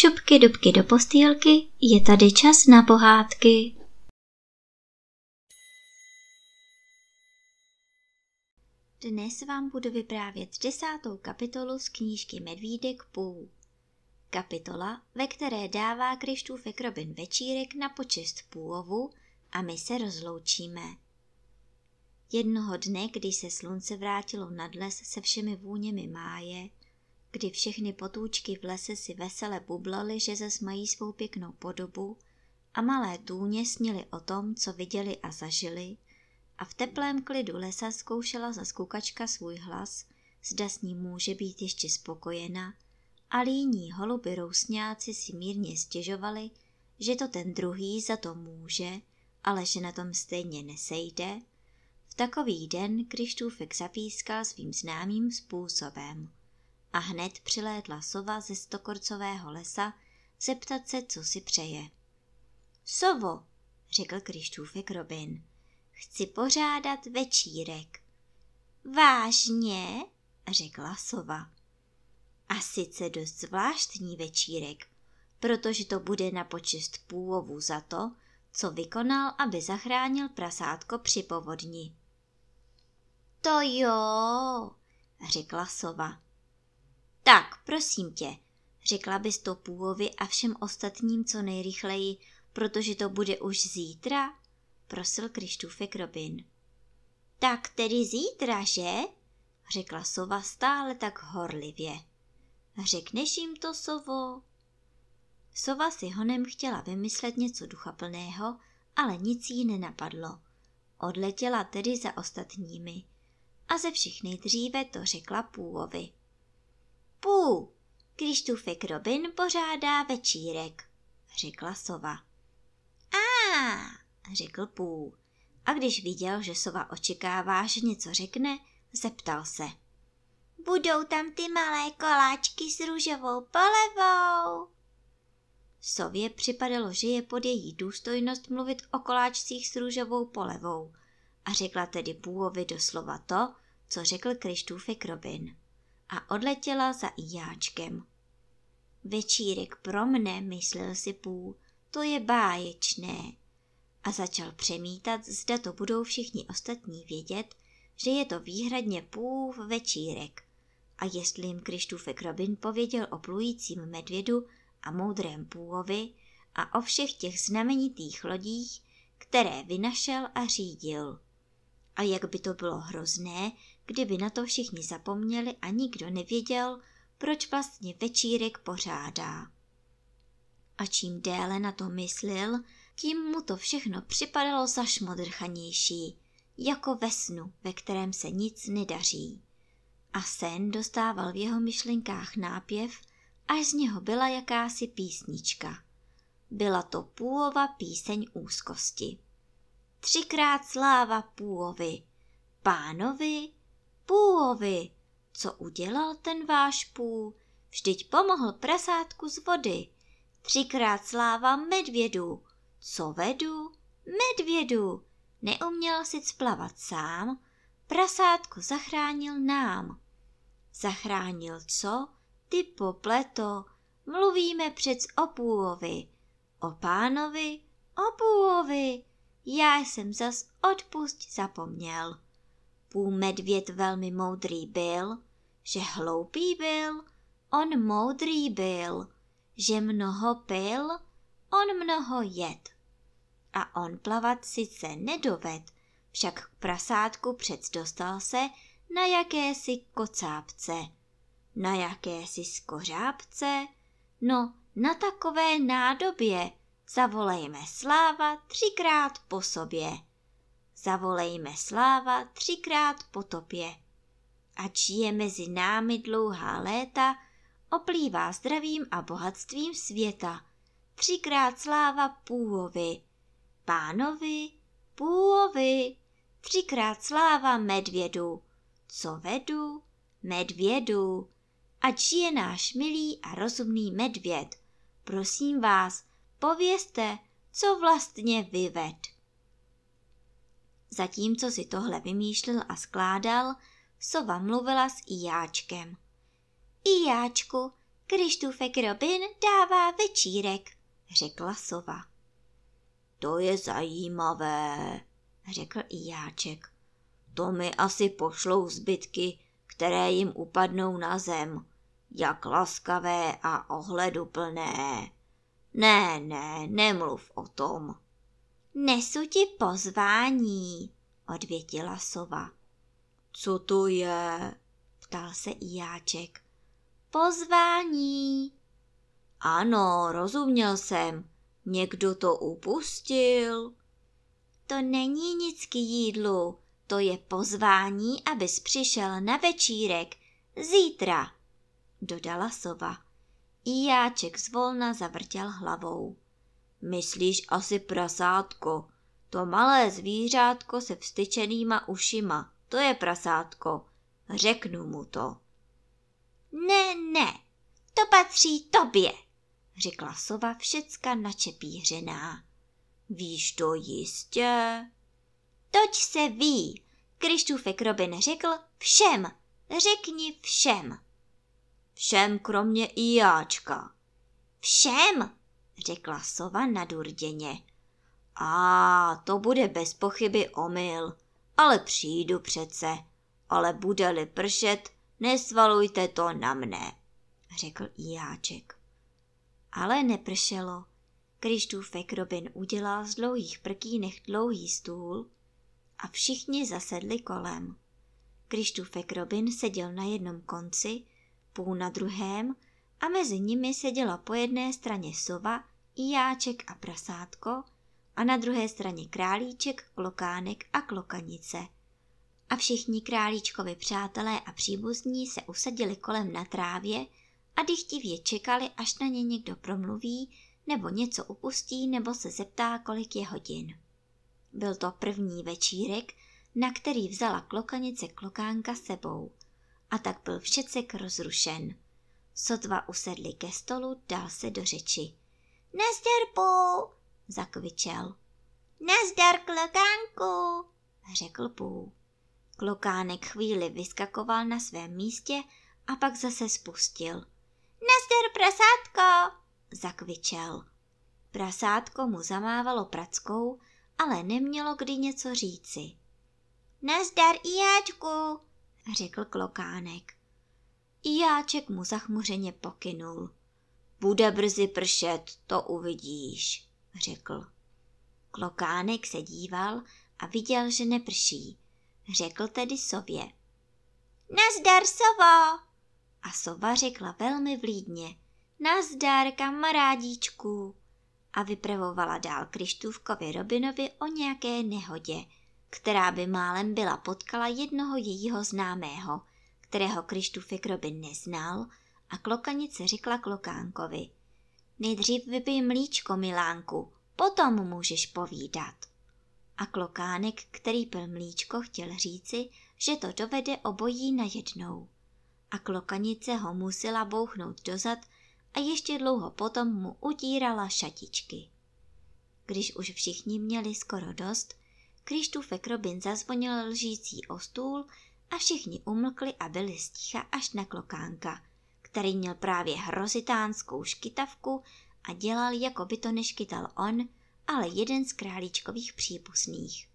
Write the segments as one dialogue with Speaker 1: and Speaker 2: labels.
Speaker 1: Šupky dubky do postýlky, je tady čas na pohádky. Dnes vám budu vyprávět desátou kapitolu z knížky Medvídek půl. Kapitola, ve které dává Krištůfek Robin večírek na počest půlovu a my se rozloučíme. Jednoho dne, když se slunce vrátilo nad les se všemi vůněmi máje, kdy všechny potůčky v lese si vesele bublaly, že zas mají svou pěknou podobu a malé tůně snili o tom, co viděli a zažili, a v teplém klidu lesa zkoušela zaskukačka svůj hlas, zda s ním může být ještě spokojena, a líní holuby rousňáci si mírně stěžovali, že to ten druhý za to může, ale že na tom stejně nesejde, v takový den Krištůfek zapískal svým známým způsobem a hned přilétla sova ze stokorcového lesa zeptat se, co si přeje. Sovo, řekl Krištůfek Robin, chci pořádat večírek. Vážně, řekla sova. A sice dost zvláštní večírek, protože to bude na počest půvovu za to, co vykonal, aby zachránil prasátko při povodni. To jo, řekla sova. Tak, prosím tě, řekla bys to půvovi a všem ostatním co nejrychleji, protože to bude už zítra, prosil Krištůfek Robin. Tak tedy zítra, že? řekla sova stále tak horlivě. Řekneš jim to, sovo? Sova si honem chtěla vymyslet něco duchaplného, ale nic jí nenapadlo. Odletěla tedy za ostatními a ze všech nejdříve to řekla půvovi. Pů, Krištůfek Robin pořádá večírek, řekla sova. A, řekl Pů. A když viděl, že sova očekává, že něco řekne, zeptal se. Budou tam ty malé koláčky s růžovou polevou? Sově připadalo, že je pod její důstojnost mluvit o koláčcích s růžovou polevou a řekla tedy Půvovi doslova to, co řekl Krištůfek Robin a odletěla za Ijáčkem. Večírek pro mne, myslel si Pů, to je báječné. A začal přemítat, zda to budou všichni ostatní vědět, že je to výhradně Pův večírek. A jestli jim Krištůfek Robin pověděl o plujícím medvědu a moudrém Půvovi a o všech těch znamenitých lodích, které vynašel a řídil. A jak by to bylo hrozné, kdyby na to všichni zapomněli a nikdo nevěděl, proč vlastně večírek pořádá. A čím déle na to myslil, tím mu to všechno připadalo zašmodrchanější, jako ve snu, ve kterém se nic nedaří. A sen dostával v jeho myšlenkách nápěv, až z něho byla jakási písnička. Byla to půlova píseň úzkosti. Třikrát sláva půlovi, pánovi, půlovi. Co udělal ten váš půl? Vždyť pomohl prasátku z vody. Třikrát sláva medvědu. Co vedu? Medvědu. Neuměl si splavat sám, prasátko zachránil nám. Zachránil co? Ty popleto. Mluvíme přec o půlovi. O pánovi, o půlovi. Já jsem zas odpust zapomněl. Půl medvěd velmi moudrý byl, že hloupý byl, on moudrý byl, že mnoho pil, on mnoho jed. A on plavat sice nedoved, však k prasátku přec dostal se na jakési kocápce. Na jakési skořápce? No, na takové nádobě. Zavolejme sláva třikrát po sobě zavolejme sláva třikrát po topě. Ač je mezi námi dlouhá léta, oplývá zdravím a bohatstvím světa. Třikrát sláva půvovi, pánovi, půvovi, třikrát sláva medvědu, co vedu, medvědu, ať je náš milý a rozumný medvěd. Prosím vás, povězte, co vlastně vyved. Zatímco si tohle vymýšlel a skládal, sova mluvila s Ijáčkem. Ijáčku, Krištůfek Robin dává večírek, řekla sova.
Speaker 2: To je zajímavé, řekl i jáček. To mi asi pošlou zbytky, které jim upadnou na zem, jak laskavé a ohleduplné. Ne, ne, nemluv o tom.
Speaker 1: Nesu ti pozvání, odvětila sova.
Speaker 2: Co to je?
Speaker 1: ptal se i jáček. Pozvání.
Speaker 2: Ano, rozuměl jsem. Někdo to upustil.
Speaker 1: To není nic k jídlu, to je pozvání, abys přišel na večírek. Zítra, dodala sova. Jáček zvolna zavrtěl hlavou.
Speaker 2: Myslíš asi prasátko, to malé zvířátko se vstyčenýma ušima, to je prasátko. Řeknu mu to.
Speaker 1: Ne, ne, to patří tobě, řekla sova všecka načepířená.
Speaker 2: Víš to jistě?
Speaker 1: Toť se ví, Krištůfek Robin řekl všem, řekni všem.
Speaker 2: Všem kromě i jáčka.
Speaker 1: Všem, řekla sova nadurděně.
Speaker 2: A to bude bez pochyby omyl, ale přijdu přece. Ale bude-li pršet, nesvalujte to na mne, řekl i jáček.
Speaker 1: Ale nepršelo. Krištůfek Robin udělal z dlouhých prkínech dlouhý stůl a všichni zasedli kolem. Krištůfek Robin seděl na jednom konci, půl na druhém a mezi nimi seděla po jedné straně sova, i jáček a prasátko a na druhé straně králíček, klokánek a klokanice. A všichni králíčkovi přátelé a příbuzní se usadili kolem na trávě a dychtivě čekali, až na ně někdo promluví, nebo něco upustí, nebo se zeptá, kolik je hodin. Byl to první večírek, na který vzala klokanice klokánka sebou. A tak byl všecek rozrušen. Sotva usedli ke stolu, dal se do řeči. Nazdar, Pů, zakvičel. Nazdar, klokánku, řekl Pů. Klokánek chvíli vyskakoval na svém místě a pak zase spustil. Nazdar, prasátko, zakvičel. Prasátko mu zamávalo prackou, ale nemělo kdy něco říci. Nazdar, Ijáčku, řekl klokánek. Ijáček mu zachmuřeně pokynul.
Speaker 2: Bude brzy pršet, to uvidíš, řekl.
Speaker 1: Klokánek se díval a viděl, že neprší. Řekl tedy sově. Nazdar, sovo! A sova řekla velmi vlídně. Nazdar, kamarádíčku! A vypravovala dál Krištůvkovi Robinovi o nějaké nehodě, která by málem byla potkala jednoho jejího známého, kterého Krištůfek Robin neznal a klokanice řekla klokánkovi. Nejdřív vypij mlíčko, milánku, potom můžeš povídat. A klokánek, který pil mlíčko, chtěl říci, že to dovede obojí najednou. A klokanice ho musela bouchnout dozad a ještě dlouho potom mu utírala šatičky. Když už všichni měli skoro dost, Krištůfek Robin zazvonil lžící o stůl a všichni umlkli a byli sticha až na klokánka, který měl právě hrozitánskou škytavku a dělal, jako by to neškytal on, ale jeden z králíčkových přípustných.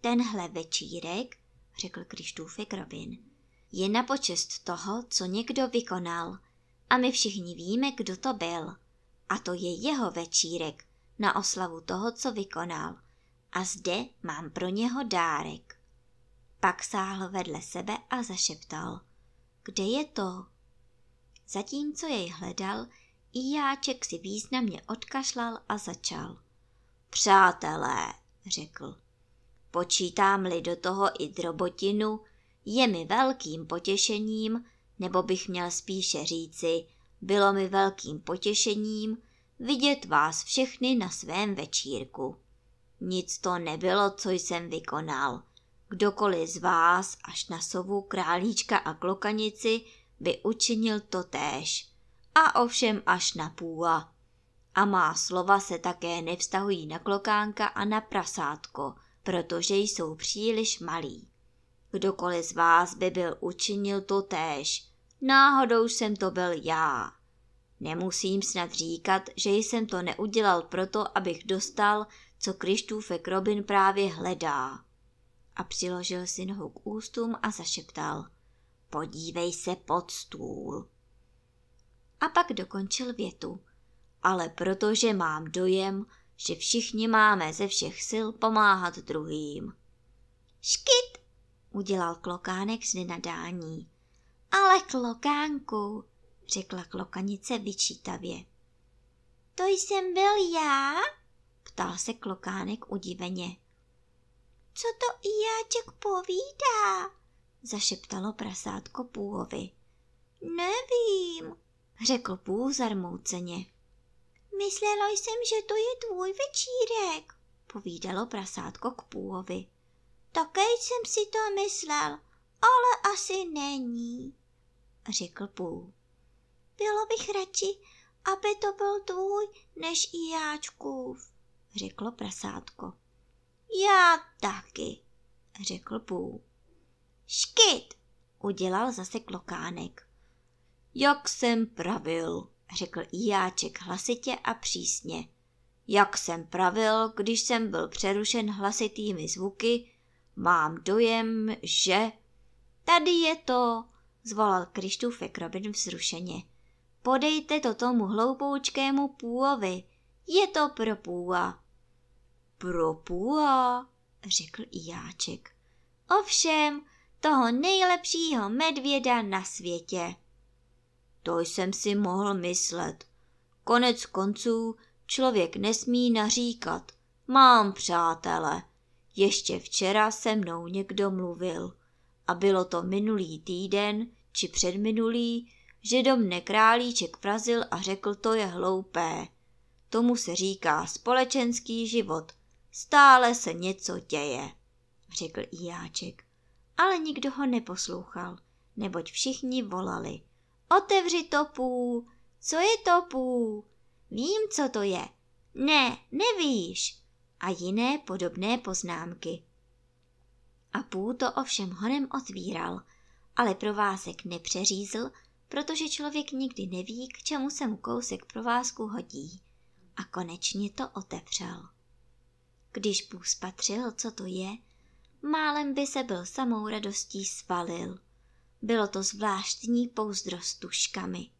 Speaker 1: Tenhle večírek, řekl Krištůfek Robin, je na počest toho, co někdo vykonal a my všichni víme, kdo to byl. A to je jeho večírek na oslavu toho, co vykonal. A zde mám pro něho dárek. Pak sáhl vedle sebe a zašeptal. Kde je to? Zatímco jej hledal, i jáček si významně odkašlal a začal.
Speaker 2: Přátelé, řekl, počítám-li do toho i drobotinu, je mi velkým potěšením, nebo bych měl spíše říci, bylo mi velkým potěšením vidět vás všechny na svém večírku. Nic to nebylo, co jsem vykonal. Kdokoliv z vás až na sovu, králíčka a klokanici by učinil to též. A ovšem až na půla. A má slova se také nevztahují na klokánka a na prasátko, protože jsou příliš malí. Kdokoliv z vás by byl učinil to též, Náhodou jsem to byl já. Nemusím snad říkat, že jsem to neudělal proto, abych dostal, co Krištůfek Robin právě hledá. A přiložil si nohu k ústům a zašeptal. Podívej se pod stůl. A pak dokončil větu. Ale protože mám dojem, že všichni máme ze všech sil pomáhat druhým.
Speaker 1: Škyt, udělal klokánek z nenadání. Ale klokánku, řekla klokanice vyčítavě. To jsem byl já? ptal se klokánek udiveně. Co to jáček povídá? zašeptalo prasátko půvovi. Nevím, řekl půl zarmouceně. Myslela jsem, že to je tvůj večírek, povídalo prasátko k půvovi. Také jsem si to myslel, ale asi není, řekl půl. Bylo bych radši, aby to byl tvůj, než i jáčkův, řeklo prasátko. Já taky, řekl půl. Škyt, udělal zase klokánek.
Speaker 2: Jak jsem pravil, řekl Jáček hlasitě a přísně. Jak jsem pravil, když jsem byl přerušen hlasitými zvuky, mám dojem, že... Tady je to, zvolal Krištůfek Robin vzrušeně. Podejte to tomu hloupoučkému půvovi, je to pro půva. Pro půva, řekl Jáček. Ovšem, toho nejlepšího medvěda na světě. To jsem si mohl myslet. Konec konců člověk nesmí naříkat. Mám přátele. Ještě včera se mnou někdo mluvil. A bylo to minulý týden, či předminulý, že do mne králíček vrazil a řekl, to je hloupé. Tomu se říká společenský život. Stále se něco děje, řekl Ijáček. Ale nikdo ho neposlouchal, neboť všichni volali. Otevři to pů. Co je to pů? Vím, co to je. Ne, nevíš. A jiné podobné poznámky. A pů to ovšem honem otvíral, ale provázek nepřeřízl, protože člověk nikdy neví, k čemu se mu kousek provázku hodí. A konečně to otevřel. Když Bůh spatřil, co to je, málem by se byl samou radostí svalil – bylo to zvláštní pouzdro s tuškami.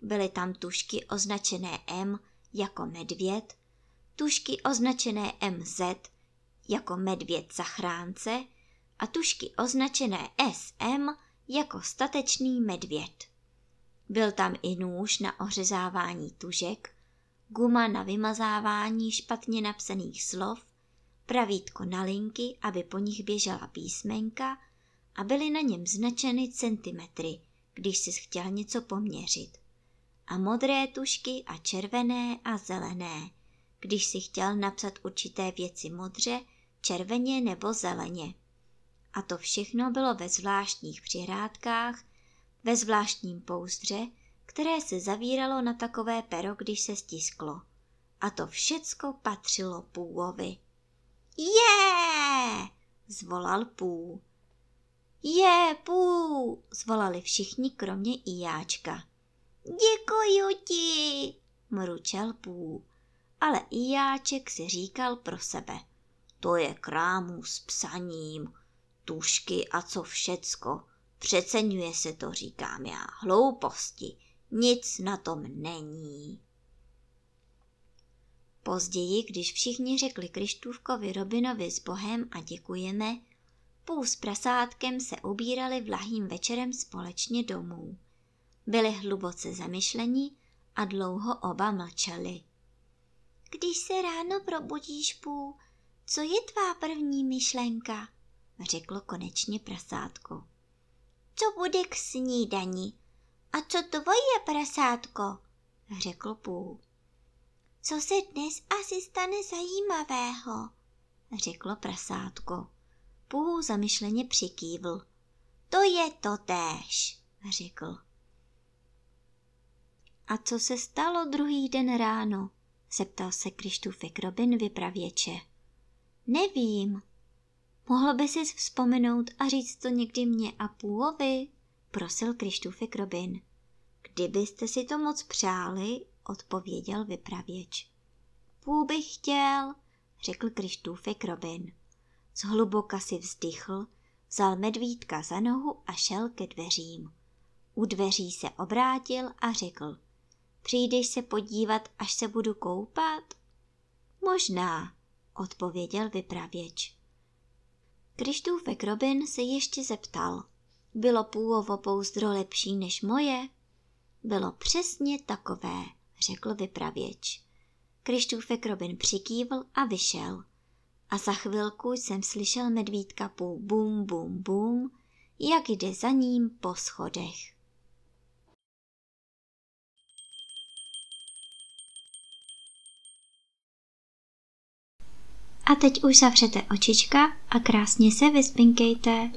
Speaker 2: Byly tam tušky označené M jako medvěd, tušky označené MZ jako medvěd zachránce a tušky označené SM jako statečný medvěd. Byl tam i nůž na ořezávání tužek, guma na vymazávání špatně napsaných slov, pravítko na linky, aby po nich běžela písmenka a byly na něm značeny centimetry, když si chtěl něco poměřit. A modré tušky a červené a zelené, když si chtěl napsat určité věci modře, červeně nebo zeleně. A to všechno bylo ve zvláštních přihrádkách, ve zvláštním pouzdře, které se zavíralo na takové pero, když se stisklo. A to všecko patřilo půvovi. Je! zvolal půl. Je, pů, zvolali všichni kromě Ijáčka. Děkuju ti, mručel pů, ale Ijáček si říkal pro sebe. To je krámu s psaním, tušky a co všecko. Přeceňuje se to, říkám já, hlouposti, nic na tom není. Později, když všichni řekli Krištůvkovi Robinovi s Bohem a děkujeme, Půl s prasátkem se ubírali vlahým večerem společně domů. Byli hluboce zamyšlení a dlouho oba mlčeli. Když se ráno probudíš, Pů, co je tvá první myšlenka? řeklo konečně prasátko. Co bude k snídani? A co tvoje prasátko? řekl Pů. Co se dnes asi stane zajímavého? řeklo prasátko. Půl zamyšleně přikývl. To je to též, řekl. A co se stalo druhý den ráno? zeptal se Krištůfek Robin vypravěče. Nevím. Mohl by si vzpomenout a říct to někdy mě a půlovi?
Speaker 1: prosil Krištůfek Robin. Kdybyste si to moc přáli, odpověděl vypravěč. Půl bych chtěl, řekl Krištůfek Robin. Zhluboka si vzdychl, vzal medvídka za nohu a šel ke dveřím. U dveří se obrátil a řekl, přijdeš se podívat, až se budu koupat? Možná, odpověděl vypravěč. Krištůfek Robin se ještě zeptal. Bylo půlovo pouzdro lepší než moje? Bylo přesně takové, řekl vypravěč. Krištůfek Robin přikývl a vyšel. A za chvilku jsem slyšel medvídka půl bum bum bum, jak jde za ním po schodech. A teď už zavřete očička a krásně se vyspinkejte.